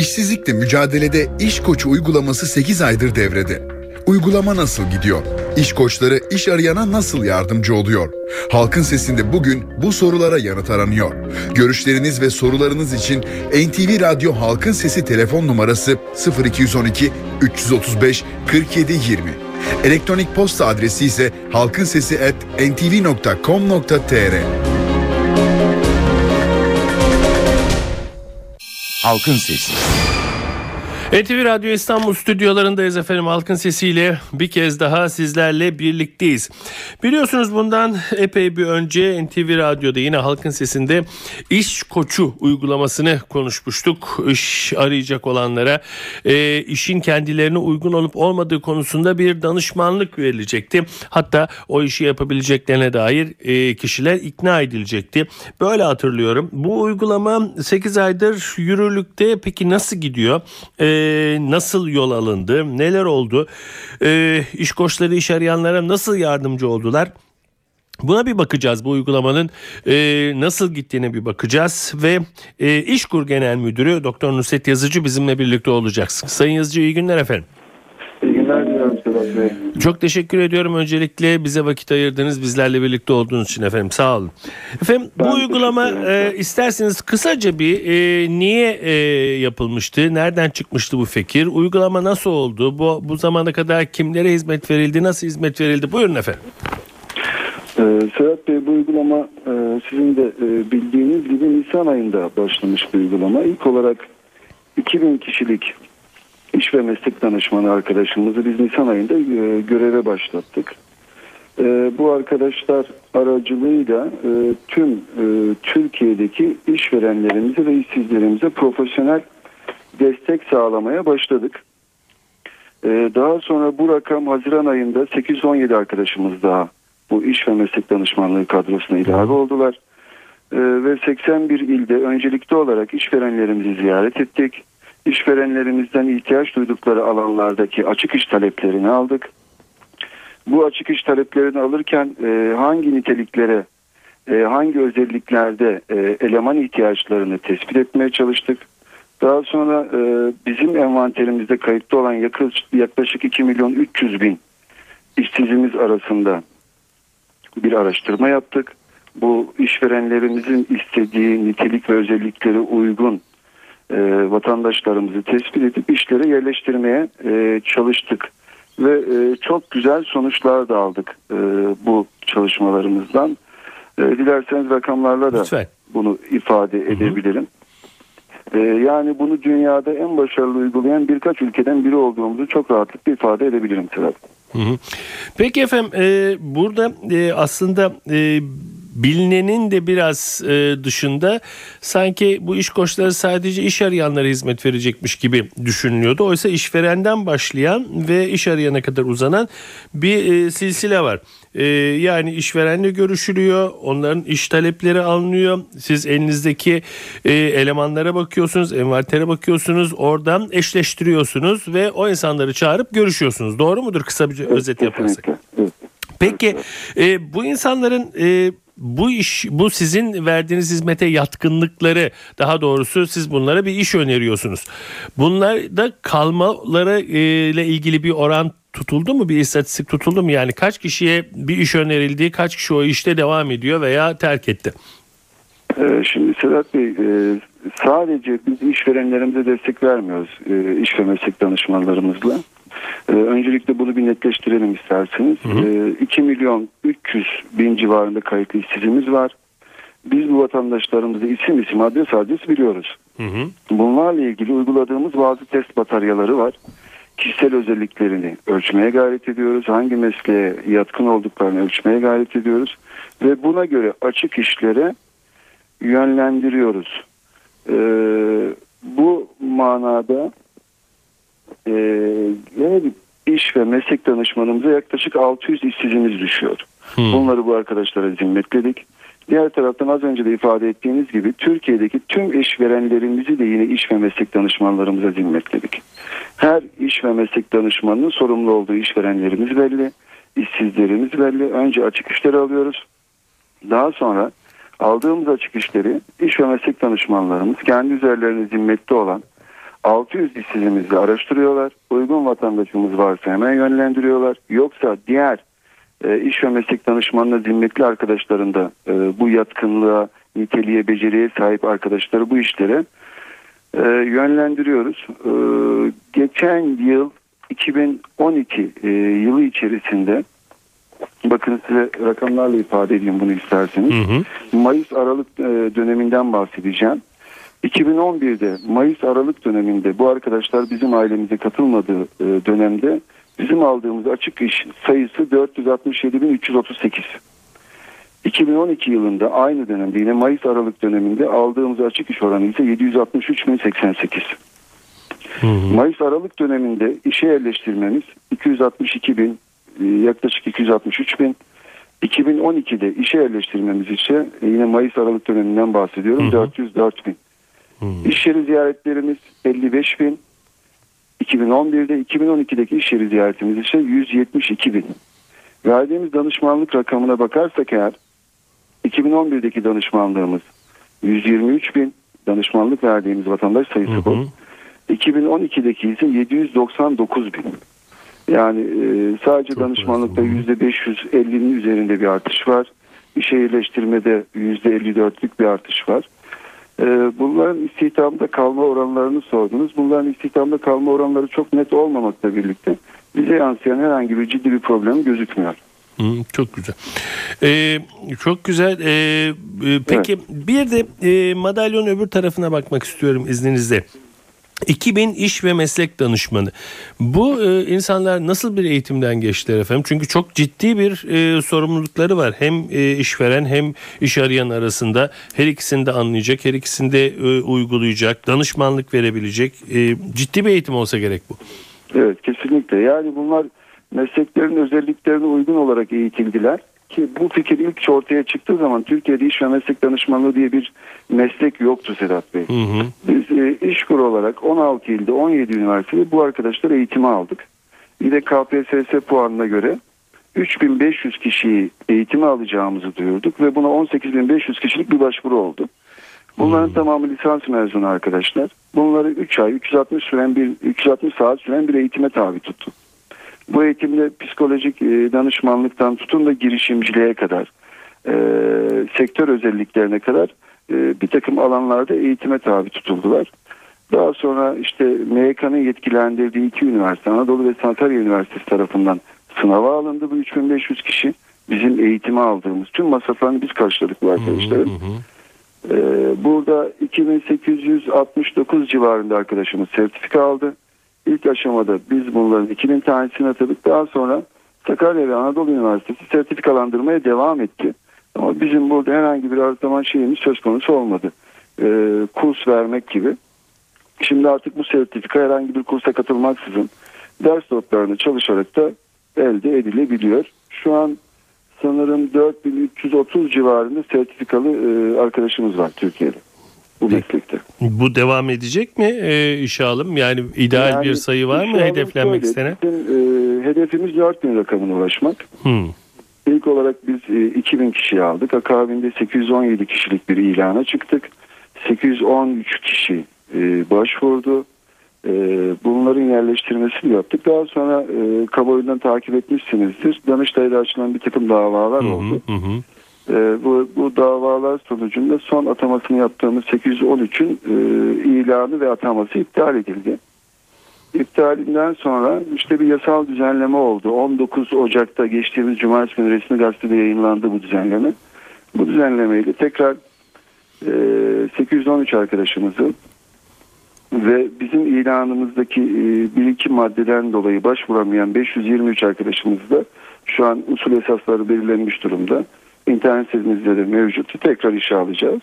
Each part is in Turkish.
İşsizlikle mücadelede iş koçu uygulaması 8 aydır devrede. Uygulama nasıl gidiyor? İş koçları iş arayana nasıl yardımcı oluyor? Halkın sesinde bugün bu sorulara yanıt aranıyor. Görüşleriniz ve sorularınız için NTV Radyo Halkın Sesi telefon numarası 0212 335 47 20. Elektronik posta adresi ise halkinsesi@ntv.com.tr. Halkın Sesi. NTV Radyo İstanbul stüdyolarındayız efendim halkın sesiyle bir kez daha sizlerle birlikteyiz. Biliyorsunuz bundan epey bir önce NTV Radyo'da yine halkın sesinde iş koçu uygulamasını konuşmuştuk. İş arayacak olanlara e, işin kendilerine uygun olup olmadığı konusunda bir danışmanlık verilecekti. Hatta o işi yapabileceklerine dair e, kişiler ikna edilecekti. Böyle hatırlıyorum. Bu uygulama 8 aydır yürürlükte peki nasıl gidiyor? E, nasıl yol alındı, neler oldu, e, iş koçları iş arayanlara nasıl yardımcı oldular? Buna bir bakacağız bu uygulamanın e, nasıl gittiğine bir bakacağız ve e, İşkur Genel Müdürü Doktor Nusret Yazıcı bizimle birlikte olacak. Sayın Yazıcı iyi günler efendim. İyi günler diliyorum Sedat Bey. Çok teşekkür ediyorum öncelikle bize vakit ayırdınız bizlerle birlikte olduğunuz için efendim sağ olun. Efendim Ben bu uygulama e, isterseniz kısaca bir e, niye e, yapılmıştı, nereden çıkmıştı bu fikir, uygulama nasıl oldu, bu bu zamana kadar kimlere hizmet verildi, nasıl hizmet verildi buyurun efendim. Ee, Sedat Bey bu uygulama e, sizin de e, bildiğiniz gibi Nisan ayında başlamış bir uygulama. İlk olarak 2000 kişilik iş ve meslek danışmanı arkadaşımızı biz Nisan ayında e, göreve başlattık. E, bu arkadaşlar aracılığıyla e, tüm Türkiye'deki işverenlerimize ve işsizlerimize profesyonel destek sağlamaya başladık. Daha sonra bu rakam Haziran ayında 817 arkadaşımız daha bu iş ve meslek danışmanlığı kadrosuna ilave oldular. Ve 81 ilde öncelikli olarak işverenlerimizi ziyaret ettik. İşverenlerimizden ihtiyaç duydukları alanlardaki açık iş taleplerini aldık. Bu açık iş taleplerini alırken e, hangi niteliklere, e, hangi özelliklerde e, eleman ihtiyaçlarını tespit etmeye çalıştık. Daha sonra e, bizim envanterimizde kayıtlı olan yaklaşık 2 milyon 300 bin işsizimiz arasında bir araştırma yaptık. Bu işverenlerimizin istediği nitelik ve özelliklere uygun e, vatandaşlarımızı tespit edip işlere yerleştirmeye e, çalıştık. Ve e, çok güzel sonuçlar da aldık e, bu çalışmalarımızdan. E, dilerseniz rakamlarla da Lütfen. bunu ifade edebilirim. Ee, yani bunu dünyada en başarılı uygulayan birkaç ülkeden biri olduğumuzu çok rahatlıkla ifade edebilirim Sedat. Hı hı. Peki efendim e, burada e, aslında e, bilinenin de biraz e, dışında sanki bu iş koçları sadece iş arayanlara hizmet verecekmiş gibi düşünülüyordu. Oysa işverenden başlayan ve iş arayana kadar uzanan bir e, silsile var. E, yani işverenle görüşülüyor, onların iş talepleri alınıyor. Siz elinizdeki e, elemanlara bakıyorsunuz, envantere bakıyorsunuz, oradan eşleştiriyorsunuz ve o insanları çağırıp görüşüyorsunuz. Doğru mudur kısa bir özet yaparsak? Peki e, bu insanların e, bu iş bu sizin verdiğiniz hizmete yatkınlıkları daha doğrusu siz bunlara bir iş öneriyorsunuz. Bunlarda kalmaları e, ile ilgili bir oran tutuldu mu bir istatistik tutuldu mu yani kaç kişiye bir iş önerildi kaç kişi o işte devam ediyor veya terk etti? Ee, Şimdi Sedat Bey e, sadece biz işverenlerimize destek vermiyoruz e, iş ve meslek danışmanlarımızla. E, Öncelikle bunu bir netleştirelim isterseniz. E, 2 milyon 300 bin civarında kayıtlı işsizimiz var. Biz bu vatandaşlarımızı isim isim adres adres biliyoruz. Hı hı. Bunlarla ilgili uyguladığımız bazı test bataryaları var. Kişisel özelliklerini ölçmeye gayret ediyoruz. Hangi mesleğe yatkın olduklarını ölçmeye gayret ediyoruz. Ve buna göre açık işlere yönlendiriyoruz. Ee, bu manada e, yine bir iş ve meslek danışmanımıza yaklaşık 600 işsizimiz düşüyor. Hmm. Bunları bu arkadaşlara zimmetledik. Diğer taraftan az önce de ifade ettiğiniz gibi Türkiye'deki tüm işverenlerimizi de yine iş ve meslek danışmanlarımıza zimmetledik. Her iş ve meslek danışmanının sorumlu olduğu işverenlerimiz belli, işsizlerimiz belli. Önce açık işleri alıyoruz. Daha sonra aldığımız açık işleri iş ve meslek danışmanlarımız kendi üzerlerine zimmetli olan 600 işsizimizi araştırıyorlar. Uygun vatandaşımız varsa hemen yönlendiriyorlar. Yoksa diğer e, iş ve meslek danışmanına zimmetli arkadaşlarında e, bu yatkınlığa, niteliğe, beceriye sahip arkadaşları bu işlere e, yönlendiriyoruz. E, geçen yıl 2012 e, yılı içerisinde bakın size rakamlarla ifade edeyim bunu isterseniz. Hı hı. Mayıs Aralık e, döneminden bahsedeceğim. 2011'de Mayıs Aralık döneminde bu arkadaşlar bizim ailemize katılmadığı e, dönemde bizim aldığımız açık iş sayısı 467.338. 2012 yılında aynı dönemde yine Mayıs Aralık döneminde aldığımız açık iş oranı ise 763.088. Hı hı. Mayıs Aralık döneminde işe yerleştirmemiz 262 bin e, yaklaşık 263 bin. 2012'de işe yerleştirmemiz ise e, yine Mayıs Aralık döneminden bahsediyorum Hı hı. 404 bin. Hı. İş yeri ziyaretlerimiz 55 bin. 2011'de 2012'deki iş yeri ziyaretimiz ise 172 bin. Verdiğimiz danışmanlık rakamına bakarsak eğer 2011'deki danışmanlığımız 123 bin danışmanlık verdiğimiz vatandaş sayısı Hı bu. hı. 2012'deki ise 799 bin. Yani e, sadece Çok danışmanlıkta fazla. %550'nin üzerinde bir artış var. İş yerleştirmede %54'lük bir artış var. E, bunların istihdamda kalma oranlarını sordunuz. Bunların istihdamda kalma oranları çok net olmamakla birlikte bize yansıyan herhangi bir ciddi bir problem gözükmüyor. Hı, çok güzel. Ee, çok güzel. Ee, e, peki bir de e, madalyonun öbür tarafına bakmak istiyorum izninizle. 2000 iş ve meslek danışmanı. Bu e, insanlar nasıl bir eğitimden geçtiler efendim? Çünkü çok ciddi bir e, sorumlulukları var. Hem e, işveren hem iş arayan arasında her ikisini de anlayacak, her ikisini de e, uygulayacak, danışmanlık verebilecek. E, ciddi bir eğitim olsa gerek bu. Evet kesinlikle. Yani bunlar mesleklerin özelliklerine uygun olarak eğitildiler. Ki bu fikir ilk ortaya çıktığı zaman Türkiye'de iş ve meslek danışmanlığı diye bir meslek yoktu Sedat Bey. Hı hı. Biz e, İşkur olarak 16 ilde 17 üniversitede bu arkadaşlar eğitimi aldık. Bir de KPSS puanına göre 3500 kişiyi eğitime alacağımızı duyurduk ve buna 18500 kişilik bir başvuru oldu. Bunların tamamı lisans mezunu arkadaşlar. Bunları 3 ay 360 süren bir 360 saat süren bir eğitime tabi tuttuk. Bu eğitimde psikolojik e, danışmanlıktan tutun da girişimciliğe kadar e, sektör özelliklerine kadar e, bir takım alanlarda eğitime tabi tutuldular. Daha sonra işte MYK'nın yetkilendirdiği iki üniversite Anadolu ve Sakarya Üniversitesi tarafından sınava alındı bu 3500 kişi. Bizim eğitime aldığımız tüm masraflarını biz karşıladık bu. Hı hı. Ee, burada 2869 civarında arkadaşımız sertifika aldı. İlk aşamada biz bunların 2000 tanesini atadık. Daha sonra Sakarya ve Anadolu Üniversitesi sertifikalandırmaya devam etti. Ama bizim burada herhangi bir arıtlama şeyimiz söz konusu olmadı. Ee, kurs vermek gibi. Şimdi artık bu sertifika herhangi bir kursa katılmaksızın ders notlarını çalışarak da elde edilebiliyor. Şu an sanırım 4330 civarında sertifikalı e, arkadaşımız var Türkiye'de bu meslekte. Bu devam edecek mi e, işe alım? Yani ideal Yani bir sayı var mı hedeflenmek istenen? E, hedefimiz 4000 rakamına ulaşmak. Hı. İlk olarak biz e, 2000 kişi aldık. Akabinde 817 kişilik bir ilana çıktık. 813 kişi e, başvurdu. E, bunların yerleştirmesini yaptık. Daha sonra e, kamuoyundan takip etmişsinizdir. Danıştay'da açılan bir takım davalar Hı oldu. hı, bu, bu davalar sonucunda son atamasını yaptığımız 813'ün e, ilanı ve ataması iptal edildi. İptalinden sonra işte bir yasal düzenleme oldu. 19 Ocak'ta geçtiğimiz Cumartesi günü resmi gazetede yayınlandı bu düzenleme. Bu düzenlemeyle tekrar e, 813 arkadaşımızı ve bizim ilanımızdaki e, bir iki maddeden dolayı başvuramayan 523 arkadaşımız da şu an usul esasları belirlenmiş durumda. İnternet sitemizde de mevcut. Tekrar işe alacağız.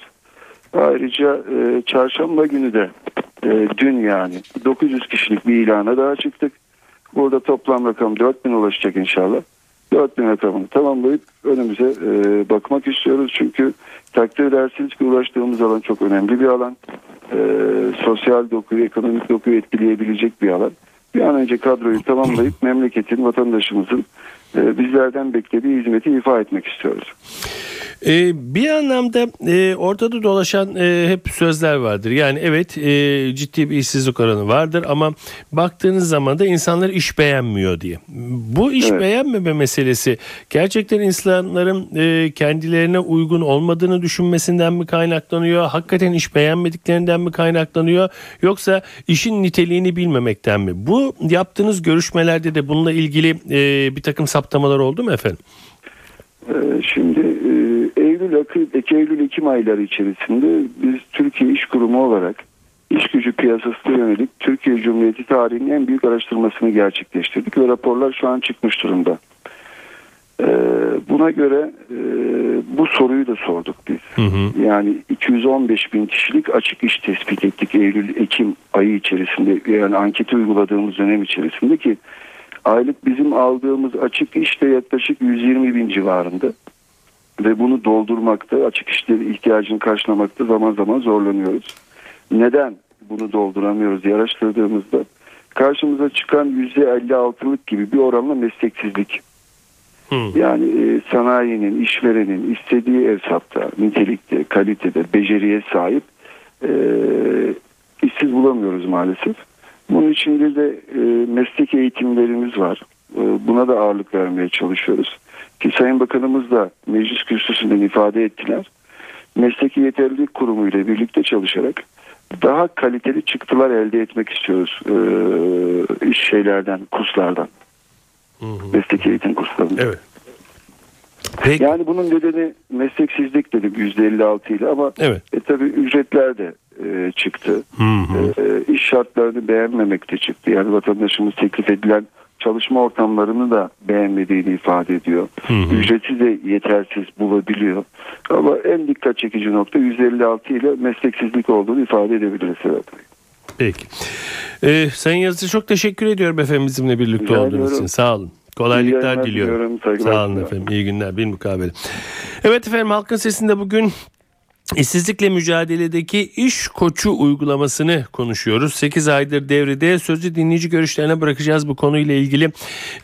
Ayrıca e, çarşamba günü de e, dün yani 900 kişilik bir ilana daha çıktık. Burada toplam rakam 4000 ulaşacak inşallah. 4000 rakamını tamamlayıp önümüze e, bakmak istiyoruz. Çünkü takdir edersiniz ki ulaştığımız alan çok önemli bir alan. E, sosyal dokuyu, ekonomik dokuyu etkileyebilecek bir alan. Bir an önce kadroyu tamamlayıp memleketin, vatandaşımızın bizlerden beklediği hizmeti ifa etmek istiyoruz. Ee, bir anlamda e, ortada dolaşan e, hep sözler vardır. Yani evet e, ciddi bir işsizlik oranı vardır ama baktığınız zaman da insanlar iş beğenmiyor diye. Bu iş Evet. beğenmeme meselesi gerçekten insanların e, kendilerine uygun olmadığını düşünmesinden mi kaynaklanıyor? Hakikaten iş beğenmediklerinden mi kaynaklanıyor? Yoksa işin niteliğini bilmemekten mi? Bu yaptığınız görüşmelerde de bununla ilgili e, bir takım saptamalar oldu mu efendim? Ee, Şimdi e, Eylül, Eylül, Ekim ayları içerisinde biz Türkiye İş Kurumu olarak iş gücü piyasasına yönelik Türkiye Cumhuriyeti tarihinin en büyük araştırmasını gerçekleştirdik ve raporlar şu an çıkmış durumda. Ee, Buna göre e, bu soruyu da sorduk biz. Hı hı. Yani 215 bin kişilik açık iş tespit ettik Eylül-Ekim ayı içerisinde yani anketi uyguladığımız dönem içerisinde ki aylık bizim aldığımız açık iş de yaklaşık 120 bin civarında ve bunu doldurmakta açık işleri ihtiyacını karşılamakta zaman zaman zorlanıyoruz. Neden bunu dolduramıyoruz diye araştırdığımızda karşımıza çıkan %56'lık gibi bir oranla mesleksizlik Hı. yani e, sanayinin, işverenin istediği hesapta, nitelikte, kalitede, beceriye sahip e, işsiz bulamıyoruz maalesef. Bunun içinde de e, meslek eğitimlerimiz var. E, buna da ağırlık vermeye çalışıyoruz. Ki Sayın Bakanımız da meclis kürsüsünden ifade ettiler. Mesleki Yeterlilik Kurumu ile birlikte çalışarak daha kaliteli çıktılar elde etmek istiyoruz e, iş şeylerden, kurslardan, Hı hı. mesleki eğitim kurslarından. Evet. Peki. Yani bunun nedeni mesleksizlik dedim %56 ile ama Evet. e, tabii ücretler de e, çıktı. Hı hı. E, iş şartlarını beğenmemek de çıktı. Yani vatandaşımız teklif edilen çalışma ortamlarını da beğenmediğini ifade ediyor. Hı hı. Ücreti de yetersiz bulabiliyor. Ama en dikkat çekici nokta 156 ile mesleksizlik olduğunu ifade edebiliriz Sedat Bey. Peki. Ee, Sayın Yazıcı çok teşekkür ediyorum efendim bizimle birlikte Rica olduğunuz ediyorum. için. Sağ olun. Kolaylıklar diliyorum. diliyorum, Sağ olun efendim. İyi günler. Bir mukabele. Evet efendim halkın sesinde bugün İşsizlikle mücadeledeki iş koçu uygulamasını konuşuyoruz. 8 aydır devrede sözü dinleyici görüşlerine bırakacağız bu konuyla ilgili.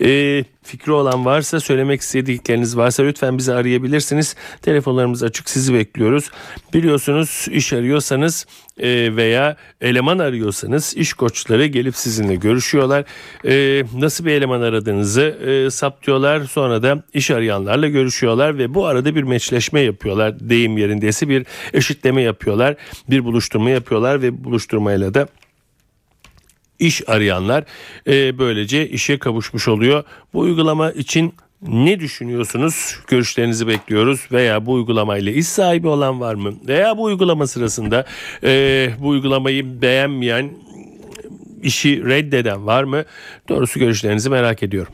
Ee, fikri olan varsa söylemek istedikleriniz varsa lütfen bizi arayabilirsiniz. Telefonlarımız açık sizi bekliyoruz. Biliyorsunuz iş arıyorsanız e, veya eleman arıyorsanız iş koçları gelip sizinle görüşüyorlar. E, nasıl bir eleman aradığınızı e, saptıyorlar. Sonra da iş arayanlarla görüşüyorlar ve bu arada bir meçleşme yapıyorlar. Deyim yerindeyse bir eşitleme yapıyorlar. Bir buluşturma yapıyorlar ve buluşturmayla da iş arayanlar e, böylece işe kavuşmuş oluyor. Bu uygulama için ne düşünüyorsunuz? Görüşlerinizi bekliyoruz veya bu uygulamayla iş sahibi olan var mı? Veya bu uygulama sırasında e, bu uygulamayı beğenmeyen işi reddeden var mı? Doğrusu görüşlerinizi merak ediyorum.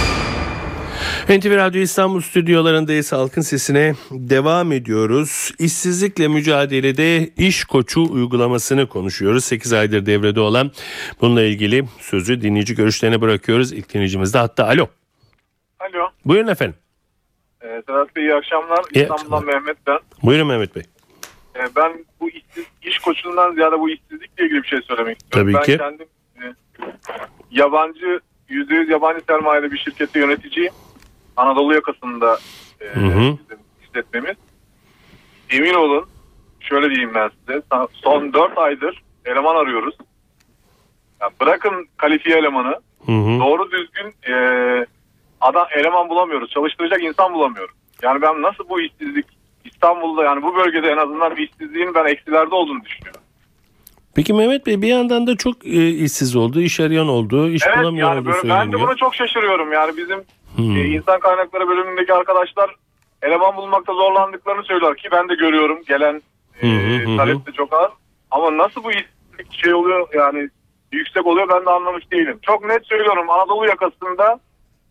NTV Radyo İstanbul stüdyolarındayız. Halkın sesine devam ediyoruz. İşsizlikle mücadelede iş koçu uygulamasını konuşuyoruz. 8 aydır devrede olan bununla ilgili sözü dinleyici görüşlerine bırakıyoruz. İlk dinleyicimiz de hatta alo. Alo. Buyurun efendim. Ee, Sedat Bey iyi akşamlar. İyi İstanbul'dan akşamlar. Mehmet ben. Buyurun Mehmet Bey. Ee, ben bu işsiz, iş koçundan ziyade bu işsizlikle ilgili bir şey söylemek istiyorum. Tabii ben ki. kendim e, yabancı, %100 yabancı sermayeli bir şirkette yöneticiyim. Anadolu yakasında e, Hı hı. bizim işletmemiz. Emin olun, şöyle diyeyim ben size. Son 4 aydır eleman arıyoruz. Ya bırakın kalifiye elemanı. Hı hı. doğru düzgün e, adam eleman bulamıyoruz. Çalıştıracak insan bulamıyoruz. Yani ben nasıl bu işsizlik İstanbul'da yani bu bölgede en azından bir işsizliğin ben eksilerde olduğunu düşünüyorum. Peki Mehmet Bey bir yandan da çok e, işsiz oldu, iş arayan oldu, iş Evet bulamayan yani olduğu böyle, ben de buna çok şaşırıyorum. Yani bizim Hmm. e, insan kaynakları bölümündeki arkadaşlar eleman bulmakta zorlandıklarını söylüyor ki ben de görüyorum gelen e, talep de çok az. Ama nasıl bu şey oluyor yani yüksek oluyor ben de anlamış değilim. Çok net söylüyorum Anadolu yakasında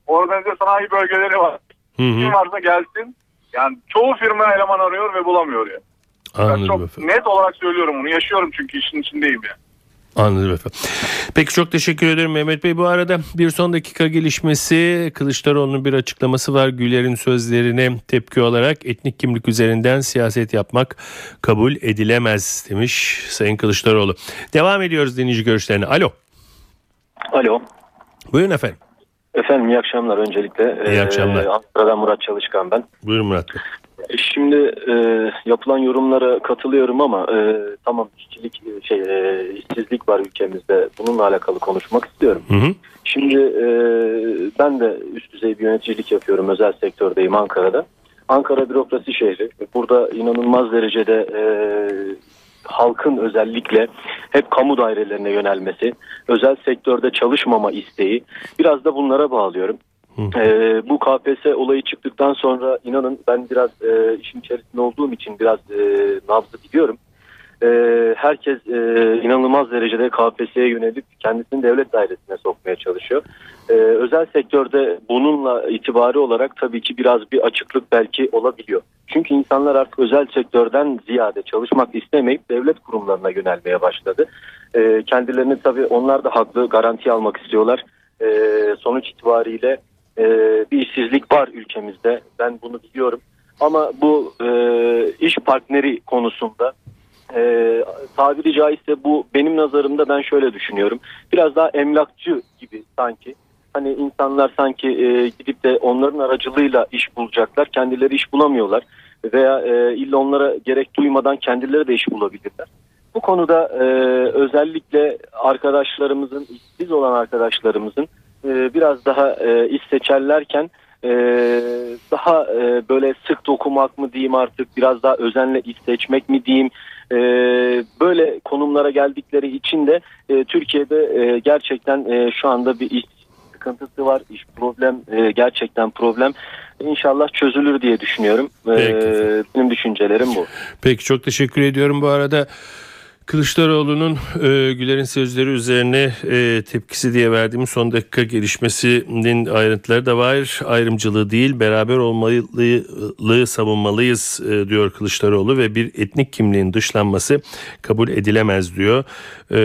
organize sanayi bölgeleri var. Hı hı. Kim varsa gelsin. Yani çoğu firma eleman arıyor ve bulamıyor ya. Ben Anladım çok efendim. net olarak söylüyorum bunu. Yaşıyorum çünkü işin içindeyim ya. Anladım efendim. Peki çok teşekkür ederim Mehmet Bey. Bu arada bir son dakika gelişmesi Kılıçdaroğlu'nun bir açıklaması var. Güler'in sözlerine tepki olarak etnik kimlik üzerinden siyaset yapmak kabul edilemez demiş Sayın Kılıçdaroğlu. Devam ediyoruz dinleyici görüşlerine. Alo. Alo. Buyurun efendim. Efendim iyi akşamlar öncelikle. İyi akşamlar. Ee, Ankara'dan Murat Çalışkan ben. Buyurun Murat Bey. Şimdi e, yapılan yorumlara katılıyorum ama e, tamam işçilik e, şey e, işsizlik var ülkemizde. Bununla alakalı konuşmak istiyorum. Hı hı. Şimdi e, ben de üst düzey bir yöneticilik yapıyorum. Özel sektördeyim Ankara'da. Ankara bürokrasi şehri. Burada inanılmaz derecede e, halkın özellikle hep kamu dairelerine yönelmesi, özel sektörde çalışmama isteği biraz da bunlara bağlıyorum. Ee, bu KPSS olayı çıktıktan sonra inanın ben biraz e, işin içerisinde olduğum için biraz e, nabzı biliyorum. E, herkes e, inanılmaz derecede KPSS'ye yönelip kendisini devlet dairesine sokmaya çalışıyor. E, özel sektörde bununla itibari olarak tabii ki biraz bir açıklık belki olabiliyor. Çünkü insanlar artık özel sektörden ziyade çalışmak istemeyip devlet kurumlarına yönelmeye başladı. E, kendilerini tabii onlar da haklı garanti almak istiyorlar. E, sonuç itibariyle e, bir işsizlik var ülkemizde. Ben bunu biliyorum. Ama bu e, iş partneri konusunda e, tabiri caizse bu benim nazarımda ben şöyle düşünüyorum. Biraz daha emlakçı gibi sanki. Hani insanlar sanki e, gidip de onların aracılığıyla iş bulacaklar. Kendileri iş bulamıyorlar. Veya e, illa onlara gerek duymadan kendileri de iş bulabilirler. Bu konuda e, özellikle arkadaşlarımızın, işsiz olan arkadaşlarımızın e, biraz daha e, iş seçerlerken e, daha e, böyle sık dokumak mı diyeyim artık biraz daha özenle iş seçmek mi diyeyim e, böyle konumlara geldikleri için de e, Türkiye'de e, gerçekten e, şu anda bir iş sıkıntısı var iş problem e, gerçekten problem İnşallah çözülür diye düşünüyorum E, benim düşüncelerim bu. Peki çok teşekkür ediyorum. Bu arada Kılıçdaroğlu'nun e, Güler'in sözleri üzerine e, tepkisi diye verdiğim son dakika gelişmesinin ayrıntıları da var. Ayrımcılığı değil beraber olmalıyı savunmalıyız e, diyor Kılıçdaroğlu ve bir etnik kimliğin dışlanması kabul edilemez diyor. E,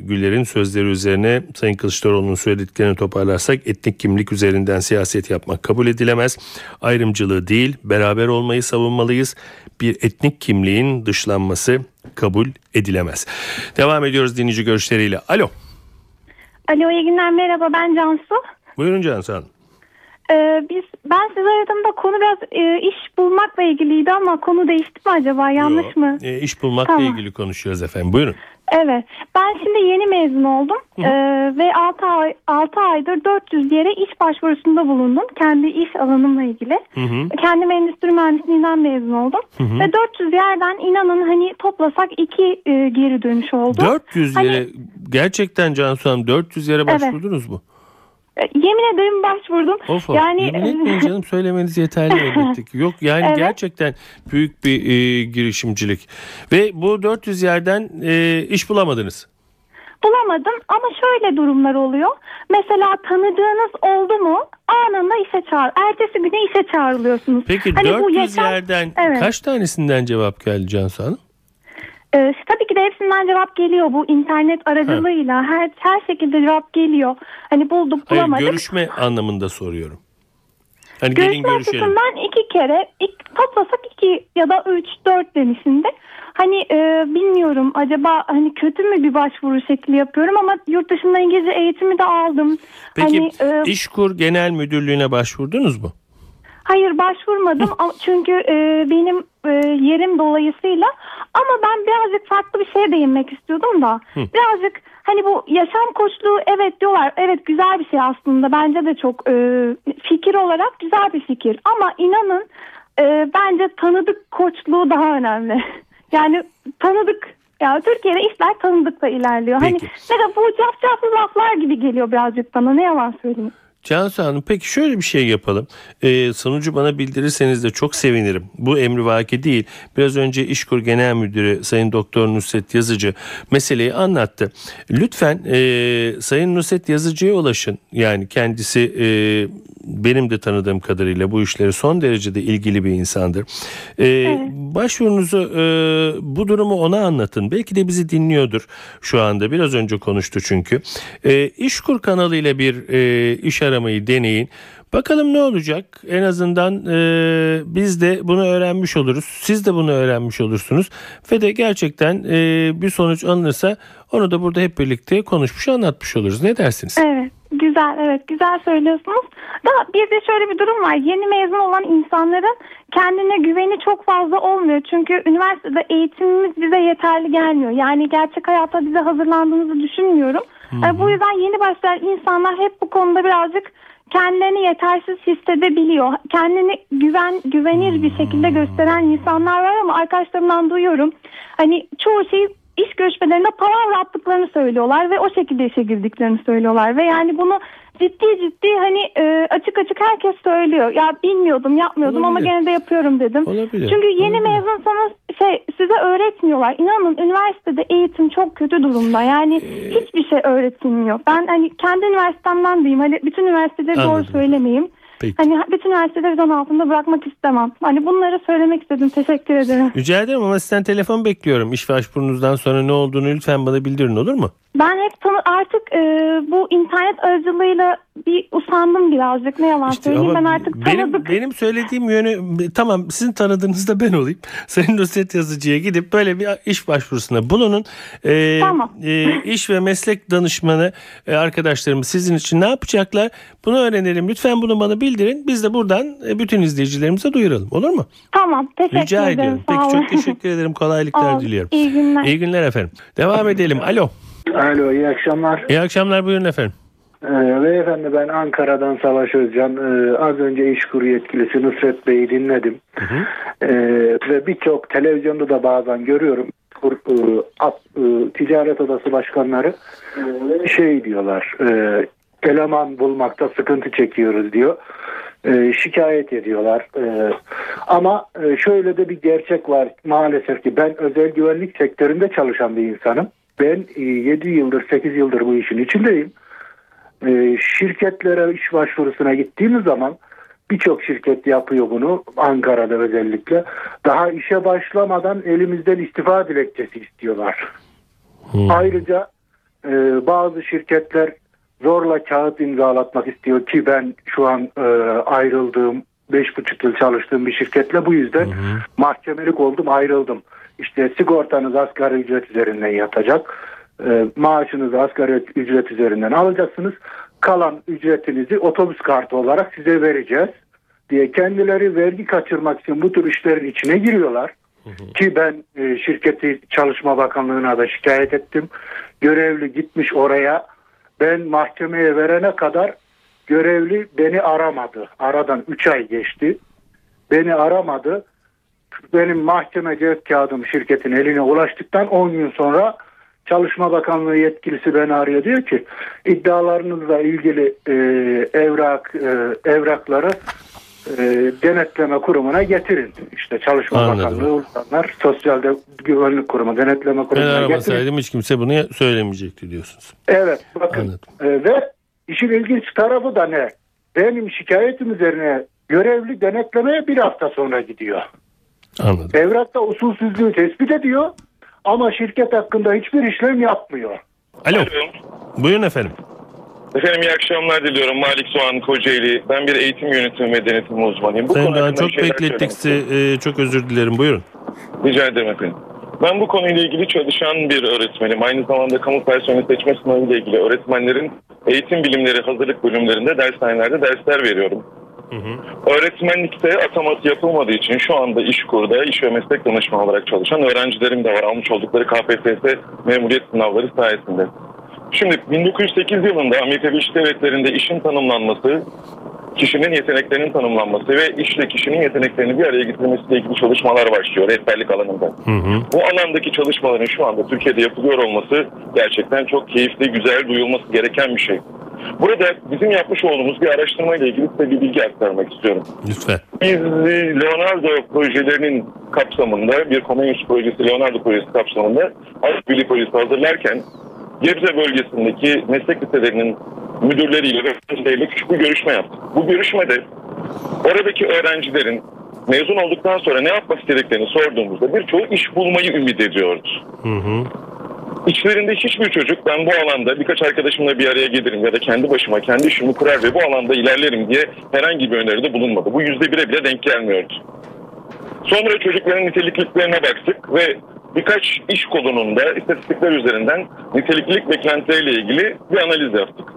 Güler'in sözleri üzerine Sayın Kılıçdaroğlu'nun söylediklerini toparlarsak etnik kimlik üzerinden siyaset yapmak kabul edilemez. Ayrımcılığı değil beraber olmayı savunmalıyız. Bir etnik kimliğin dışlanması kabul edilemez. Devam ediyoruz dinleyici görüşleriyle. Alo. Alo iyi günler merhaba ben Cansu. Buyurun Cansu Hanım. Ee, biz ben size aradığımda konu biraz e, iş bulmakla ilgiliydi ama konu değişti mi acaba yanlış Yo, mı? e, iş bulmakla Tamam. ilgili konuşuyoruz efendim. Buyurun. Evet ben şimdi yeni mezun oldum Ee, ve 6 ay 6 aydır 400 yere iş başvurusunda bulundum kendi iş alanımla ilgili. Hı hı. Kendim endüstri mühendisliğinden mezun oldum hı. ve 400 yerden inanın hani toplasak iki e, geri dönüş oldu. 400 Hani- yere gerçekten Cansu Hanım 400 yere başvurdunuz mu? E, Yemin ederim başvurdum. Of of. yani Yemin etmeyin canım söylemeniz yeterli elbette ki. Yok yani Evet. gerçekten büyük bir e, girişimcilik. Ve bu 400 yerden e, iş bulamadınız. Bulamadım ama şöyle durumlar oluyor. Mesela tanıdığınız oldu mu anında işe çağır. Ertesi güne işe çağrılıyorsunuz. Peki Hani bu 400 yaşam- yerden Evet. kaç tanesinden cevap geldi Cansu Hanım? Ee, tabii ki de hepsinden cevap geliyor bu internet aracılığıyla. Her her şekilde cevap geliyor. Hani bulduk Hayır bulamadık. görüşme anlamında soruyorum. Hani gelin Görüşme görüşelim. açısından iki kere ilk, toplasak iki ya da üç dört demişinde. Hani e, bilmiyorum acaba hani kötü mü bir başvuru şekli yapıyorum ama yurt dışında İngilizce eğitimi de aldım. Peki hani, e, İşkur Genel Müdürlüğü'ne başvurdunuz mu? Hayır başvurmadım çünkü e, benim e, yerim dolayısıyla. Ama ben birazcık farklı bir şeye değinmek istiyordum da. Birazcık hani bu yaşam koçluğu evet diyorlar. Evet güzel bir şey aslında. Bence de çok e, fikir olarak güzel bir fikir. Ama inanın e, bence tanıdık koçluğu daha önemli. Yani tanıdık ya Türkiye'de işler tanıdıkla ilerliyor. Peki. Hani ne de bu cafcaflı laflar gibi geliyor birazcık bana. Ne yalan söyleyeyim. Cansu Hanım peki şöyle bir şey yapalım. Ee, sonucu bana bildirirseniz de çok sevinirim. Bu emri vaki değil. Biraz önce İşkur Genel Müdürü Sayın Doktor Nusret Yazıcı meseleyi anlattı. Lütfen e, Sayın Nusret Yazıcı'ya ulaşın. Yani kendisi e, benim de tanıdığım kadarıyla bu işleri son derecede ilgili bir insandır. E, Başvurunuzu e, bu durumu ona anlatın. Belki de bizi dinliyordur şu anda. Biraz önce konuştu çünkü. E, İşkur kanalıyla bir e, iş aramayı deneyin. Bakalım ne olacak? En azından e, biz de bunu öğrenmiş oluruz. Siz de bunu öğrenmiş olursunuz. Ve de gerçekten e, bir sonuç alınırsa onu da burada hep birlikte konuşmuş anlatmış oluruz. Ne dersiniz? Evet. Güzel evet güzel söylüyorsunuz. Da bir de şöyle bir durum var. Yeni mezun olan insanların kendine güveni çok fazla olmuyor. Çünkü üniversitede eğitimimiz bize yeterli gelmiyor. Yani gerçek hayata bize hazırlandığımızı düşünmüyorum. E, bu yüzden yeni başlayan insanlar hep bu konuda birazcık kendilerini yetersiz hissedebiliyor. Kendini güven güvenir bir şekilde gösteren insanlar var ama arkadaşlarımdan duyuyorum. Hani çoğu şeyi iş görüşmelerinde para attıklarını söylüyorlar ve o şekilde işe girdiklerini söylüyorlar ve yani bunu ciddi ciddi hani e, açık açık herkes söylüyor. Ya bilmiyordum, yapmıyordum ama Olabilir. gene de yapıyorum dedim. Olabilir, Çünkü yeni olabilir. mezunsanız şey size öğretmiyorlar. İnanın üniversitede eğitim çok kötü durumda. Yani Ee, hiçbir şey öğretilmiyor. Ben hani kendi üniversitemden diyeyim. Hani bütün üniversiteleri doğru söylemeyeyim. Peki. Hani bütün üniversiteleri zan altında bırakmak istemem. Hani bunları söylemek istedim. Teşekkür ederim. Rica ederim ama sizden telefon bekliyorum. İş başvurunuzdan sonra ne olduğunu lütfen bana bildirin olur mu? Ben hep tanı artık e, bu internet aracılığıyla bir usandım birazcık. Ne yalan İşte söyleyeyim. Ben artık benim, tanıdık. benim söylediğim yönü tamam sizin tanıdığınız da ben olayım. Sayın Nusret Yazıcı'ya gidip böyle bir iş başvurusunda bulunun. Ee, Tamam. e, iş ve meslek danışmanı e, arkadaşlarımız sizin için ne yapacaklar? Bunu öğrenelim. Lütfen bunu bana bildirin. Biz de buradan e, bütün izleyicilerimize duyuralım. Olur mu? Tamam. Teşekkür Rica ederim. ediyorum. Sağ Peki çok teşekkür ederim. Kolaylıklar diliyorum. İyi günler. İyi günler efendim. Devam edelim. Alo. Alo iyi akşamlar. İyi akşamlar buyurun efendim. Ee, beyefendi ben Ankara'dan Savaş Özcan. Ee, az önce İşkur yetkilisi Nusret Bey'i dinledim. Ee, ve birçok televizyonda da bazen görüyorum. İşkur, e, at- e, ticaret odası başkanları e, şey diyorlar. E, eleman bulmakta sıkıntı çekiyoruz diyor. E, şikayet ediyorlar. E, ama e, şöyle de bir gerçek var maalesef ki ben özel güvenlik sektöründe çalışan bir insanım. Ben e, 7 yıldır 8 yıldır bu işin içindeyim. E, şirketlere iş başvurusuna gittiğimiz zaman birçok şirket yapıyor bunu Ankara'da özellikle. Daha işe başlamadan elimizden istifa dilekçesi istiyorlar. Ayrıca e, bazı şirketler zorla kağıt imzalatmak istiyor ki ben şu an e, ayrıldığım 5,5 yıl çalıştığım bir şirketle bu yüzden mahkemelik oldum ayrıldım. İşte sigortanız asgari ücret üzerinden yatacak. E, maaşınızı asgari ücret üzerinden alacaksınız. Kalan ücretinizi otobüs kartı olarak size vereceğiz diye kendileri vergi kaçırmak için bu tür işlerin içine giriyorlar. Ki ben e, şirketi Çalışma Bakanlığı'na da şikayet ettim. Görevli gitmiş oraya. Ben mahkemeye verene kadar görevli beni aramadı. Aradan 3 ay geçti. Beni aramadı. Benim mahkeme cevap kağıdım şirketin eline ulaştıktan 10 gün sonra Çalışma Bakanlığı yetkilisi beni arıyor diyor ki iddialarınızla ilgili e, evrak e, evrakları e, denetleme kurumuna getirin. İşte Çalışma Anladım. Bakanlığı uzmanlar Sosyal Güvenlik Kurumu denetleme Ben kurumuna getirin. aramasaydım hiç kimse bunu söylemeyecekti diyorsunuz. Evet bakın Anladım. E, ve işin ilginç tarafı da ne? Benim şikayetim üzerine görevli denetlemeye bir hafta sonra gidiyor. Anladım. Evrakta usulsüzlüğü tespit ediyor ama şirket hakkında hiçbir işlem yapmıyor. Alo. Buyurun efendim. Efendim iyi akşamlar diliyorum. Malik Soğan Kocaeli. Ben bir eğitim yönetimi ve denetim uzmanıyım. Bu Doğan hakkında çok beklettik sizi. Ee, çok özür dilerim. Buyurun. Rica ederim efendim. Ben bu konuyla ilgili çalışan bir öğretmenim. Aynı zamanda kamu personeli seçme sınavı ile ilgili öğretmenlerin eğitim bilimleri hazırlık bölümlerinde dershanelerde dersler veriyorum. Öğretmenlikte ataması yapılmadığı için şu anda İşkur'da iş ve meslek danışmanı olarak çalışan öğrencilerim de var. Almış oldukları KPSS memuriyet sınavları sayesinde. Şimdi 1908 yılında Amerika Birleşik Devletleri'nde işin tanımlanması, kişinin yeteneklerinin tanımlanması ve işle kişinin yeteneklerini bir araya getirmesiyle ilgili çalışmalar başlıyor rehberlik alanında. Bu alandaki çalışmaların şu anda Türkiye'de yapılıyor olması gerçekten çok keyifli, güzel, duyulması gereken bir şey. Burada bizim yapmış olduğumuz bir araştırma ile ilgili size bir bilgi aktarmak istiyorum. Lütfen. Biz e, Leonardo projelerinin kapsamında bir Comenius projesi, Leonardo projesi kapsamında Avrupa Birliği projesi hazırlarken Gebze bölgesindeki meslek liselerinin müdürleriyle ve öğrencileriyle küçük bir görüşme yaptık. Bu görüşmede oradaki öğrencilerin mezun olduktan sonra ne yapmak istediklerini sorduğumuzda birçoğu iş bulmayı ümit ediyordu. Hı hı. İçlerinde hiçbir çocuk ben bu alanda birkaç arkadaşımla bir araya gelirim ya da kendi başıma kendi işimi kurar ve bu alanda ilerlerim diye herhangi bir öneride bulunmadı. Bu yüzde bire bile denk gelmiyordu. Sonra çocukların nitelikliklerine baktık ve birkaç iş kolunun da istatistikler üzerinden niteliklilik beklentileriyle ilgili bir analiz yaptık.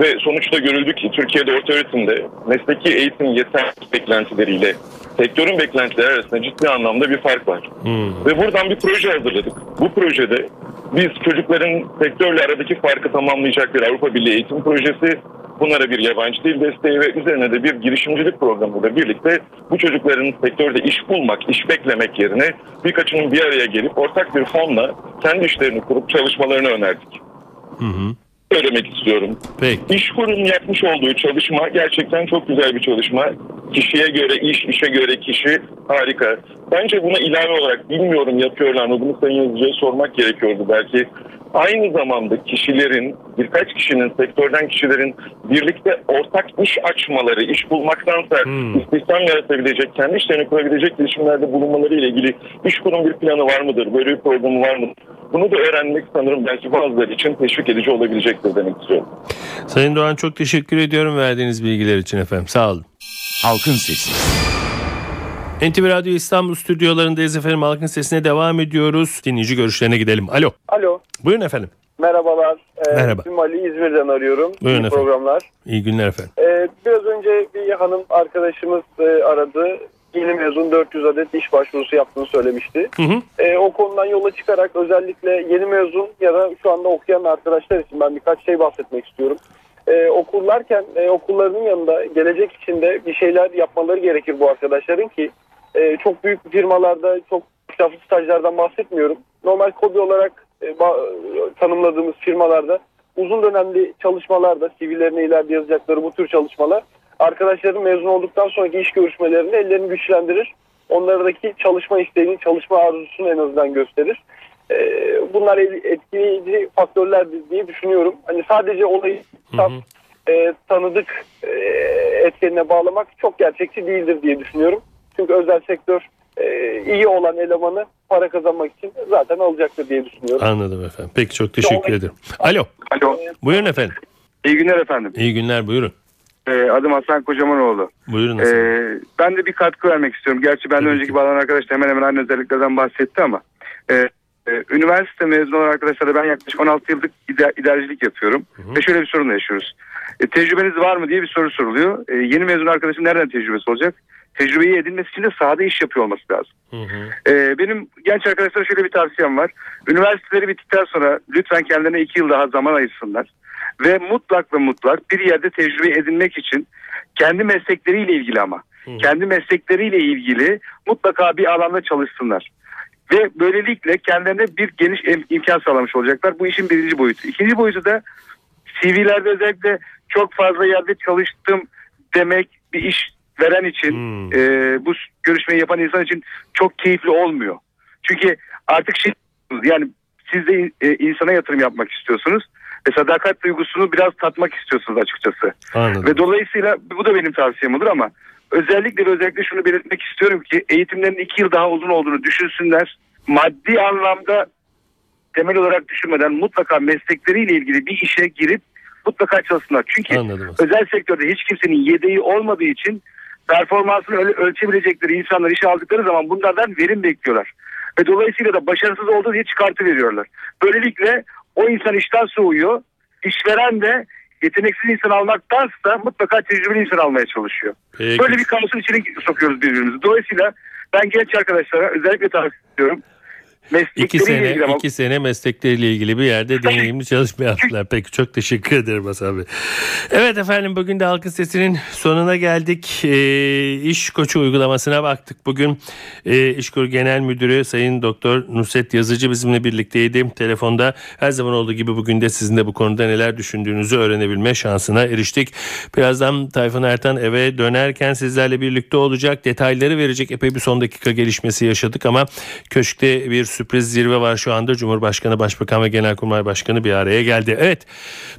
Ve sonuçta görüldü ki Türkiye'de orta öğretimde mesleki eğitim yeter beklentileriyle sektörün beklentileri arasında ciddi anlamda bir fark var. Hmm. Ve buradan bir proje hazırladık. Bu projede biz çocukların sektörle aradaki farkı tamamlayacak bir Avrupa Birliği eğitim projesi, bunlara bir yabancı dil desteği ve üzerine de bir girişimcilik programıyla birlikte bu çocukların sektörde iş bulmak, iş beklemek yerine birkaçının bir araya gelip ortak bir fonla kendi işlerini kurup çalışmalarını önerdik. Hı hı. Söylemek istiyorum. Peki. İşkur'un yapmış olduğu çalışma gerçekten çok güzel bir çalışma. Kişiye göre iş, işe göre kişi harika. Bence buna ilave olarak bilmiyorum yapıyorlar mı bunu Sayın Yazıcı'ya sormak gerekiyordu belki. Aynı zamanda kişilerin, birkaç kişinin, sektörden kişilerin birlikte ortak iş açmaları, iş bulmaktansa Hmm. istihdam yaratabilecek, kendi işlerini kurabilecek girişimlerde bulunmaları ile ilgili iş kurum bir planı var mıdır, böyle bir programı var mıdır? Bunu da öğrenmek sanırım belki bazıları için teşvik edici olabilecektir demek istiyorum. Sayın Doğan çok teşekkür ediyorum verdiğiniz bilgiler için efendim. Sağ olun. Halkın Sesi. NTV Radyo İstanbul stüdyolarındayız efendim. Halkın sesine devam ediyoruz. Dinleyici görüşlerine gidelim. Alo. Alo. Buyurun efendim. Merhabalar. Ee, Merhaba. İsmim Ali İzmir'den arıyorum. Buyurun İyi efendim. programlar. İyi günler efendim. Ee, biraz önce bir hanım arkadaşımız e, aradı. Yeni mezun 400 adet iş başvurusu yaptığını söylemişti. Hı hı. Ee, o konudan yola çıkarak özellikle yeni mezun ya da şu anda okuyan arkadaşlar için ben birkaç şey bahsetmek istiyorum. Ee, okullarken e, okullarının yanında gelecek için de bir şeyler yapmaları gerekir bu arkadaşların ki e, çok büyük firmalarda çok masraflı stajlardan bahsetmiyorum. Normal kobi olarak e, ba- tanımladığımız firmalarda uzun dönemli çalışmalarda CV'lerine ileride yazacakları bu tür çalışmalar arkadaşların mezun olduktan sonraki iş görüşmelerinde ellerini güçlendirir. Onlardaki çalışma isteğini, çalışma arzusunu en azından gösterir. Ee, bunlar etkileyici faktörlerdir diye düşünüyorum. Hani sadece olayı tam e, tanıdık e, etkenine bağlamak çok gerçekçi değildir diye düşünüyorum. Çünkü özel sektör e, iyi olan elemanı para kazanmak için zaten alacaktır diye düşünüyorum. Anladım efendim. Peki çok teşekkür ederim. Alo. Alo. Buyurun efendim. İyi günler efendim. İyi günler buyurun. Ee, adım Hasan Kocamanoğlu. Buyurun Hasan. Ee, ben de bir katkı vermek istiyorum. Gerçi benden Tabii önceki ki. bağlanan arkadaş da hemen hemen aynı özelliklerden bahsetti ama. e, e, üniversite mezunu olan arkadaşlara ben yaklaşık 16 yıllık ide- idarecilik yapıyorum. Ve şöyle bir sorunla yaşıyoruz. E, tecrübeniz var mı diye bir soru soruluyor. E, yeni mezun arkadaşın nereden tecrübesi olacak? Tecrübeyi edinmesi için de sahada iş yapıyor olması lazım. Hı hı. Ee, benim genç arkadaşlara şöyle bir tavsiyem var. Üniversiteleri bittikten sonra lütfen kendilerine iki yıl daha zaman ayırsınlar. Ve mutlak ve mutlak bir yerde tecrübe edinmek için kendi meslekleriyle ilgili ama kendi meslekleriyle ilgili mutlaka bir alanda çalışsınlar. Ve böylelikle kendilerine bir geniş im- imkan sağlamış olacaklar. Bu işin birinci boyutu. İkinci boyutu da CV'lerde özellikle çok fazla yerde çalıştım demek bir iş veren için Hmm. e, bu görüşmeyi yapan insan için çok keyifli olmuyor. Çünkü artık şey yani siz de e, insana yatırım yapmak istiyorsunuz ve sadakat duygusunu biraz tatmak istiyorsunuz açıkçası. Anladım. Ve dolayısıyla bu da benim tavsiyem olur ama özellikle özellikle şunu belirtmek istiyorum ki eğitimlerin iki yıl daha uzun olduğunu düşünsünler. Maddi anlamda temel olarak düşünmeden mutlaka meslekleriyle ilgili bir işe girip mutlaka çalışsınlar. Çünkü Anladım. Özel sektörde hiç kimsenin yedeği olmadığı için performansını ölçebilecekleri insanlar işe aldıkları zaman bunlardan verim bekliyorlar. Ve dolayısıyla da başarısız olduğu diye çıkartı veriyorlar. Böylelikle o insan işten soğuyor. İşveren de yeteneksiz insan almaktansa mutlaka tecrübeli insan almaya çalışıyor. Peki. Böyle bir kaosun içine sokuyoruz birbirimizi. Dolayısıyla ben genç arkadaşlara özellikle tavsiye ediyorum. Meslekleriyle İki sene, ilgili ama iki sene meslekleriyle ilgili bir yerde deneyimli çalışma yaptılar. Peki çok teşekkür ederim Hasan Bey. Evet efendim bugün de Halkın Sesi'nin sonuna geldik. E, iş koçu uygulamasına baktık. Bugün e, İşkur Genel Müdürü Sayın Doktor Nusret Yazıcı bizimle birlikteydi. Telefonda her zaman olduğu gibi bugün de sizin de bu konuda neler düşündüğünüzü öğrenebilme şansına eriştik. Birazdan Tayfun Ertan eve dönerken sizlerle birlikte olacak. Detayları verecek epey bir son dakika gelişmesi yaşadık ama köşkte bir sürpriz zirve var şu anda. Cumhurbaşkanı, Başbakan ve Genelkurmay Başkanı bir araya geldi. Evet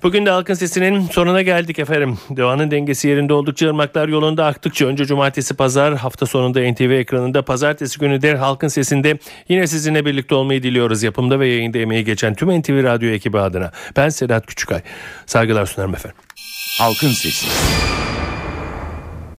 bugün de Halkın Sesi'nin sonuna geldik efendim. Doğanın dengesi yerinde oldukça ırmaklar yolunda aktıkça önce cumartesi pazar hafta sonunda NTV ekranında pazartesi günü de Halkın Sesi'nde yine sizinle birlikte olmayı diliyoruz. Yapımda ve yayında emeği geçen tüm NTV Radyo ekibi adına. Ben Sedat Küçükay. Saygılar sunarım efendim. Halkın Sesi.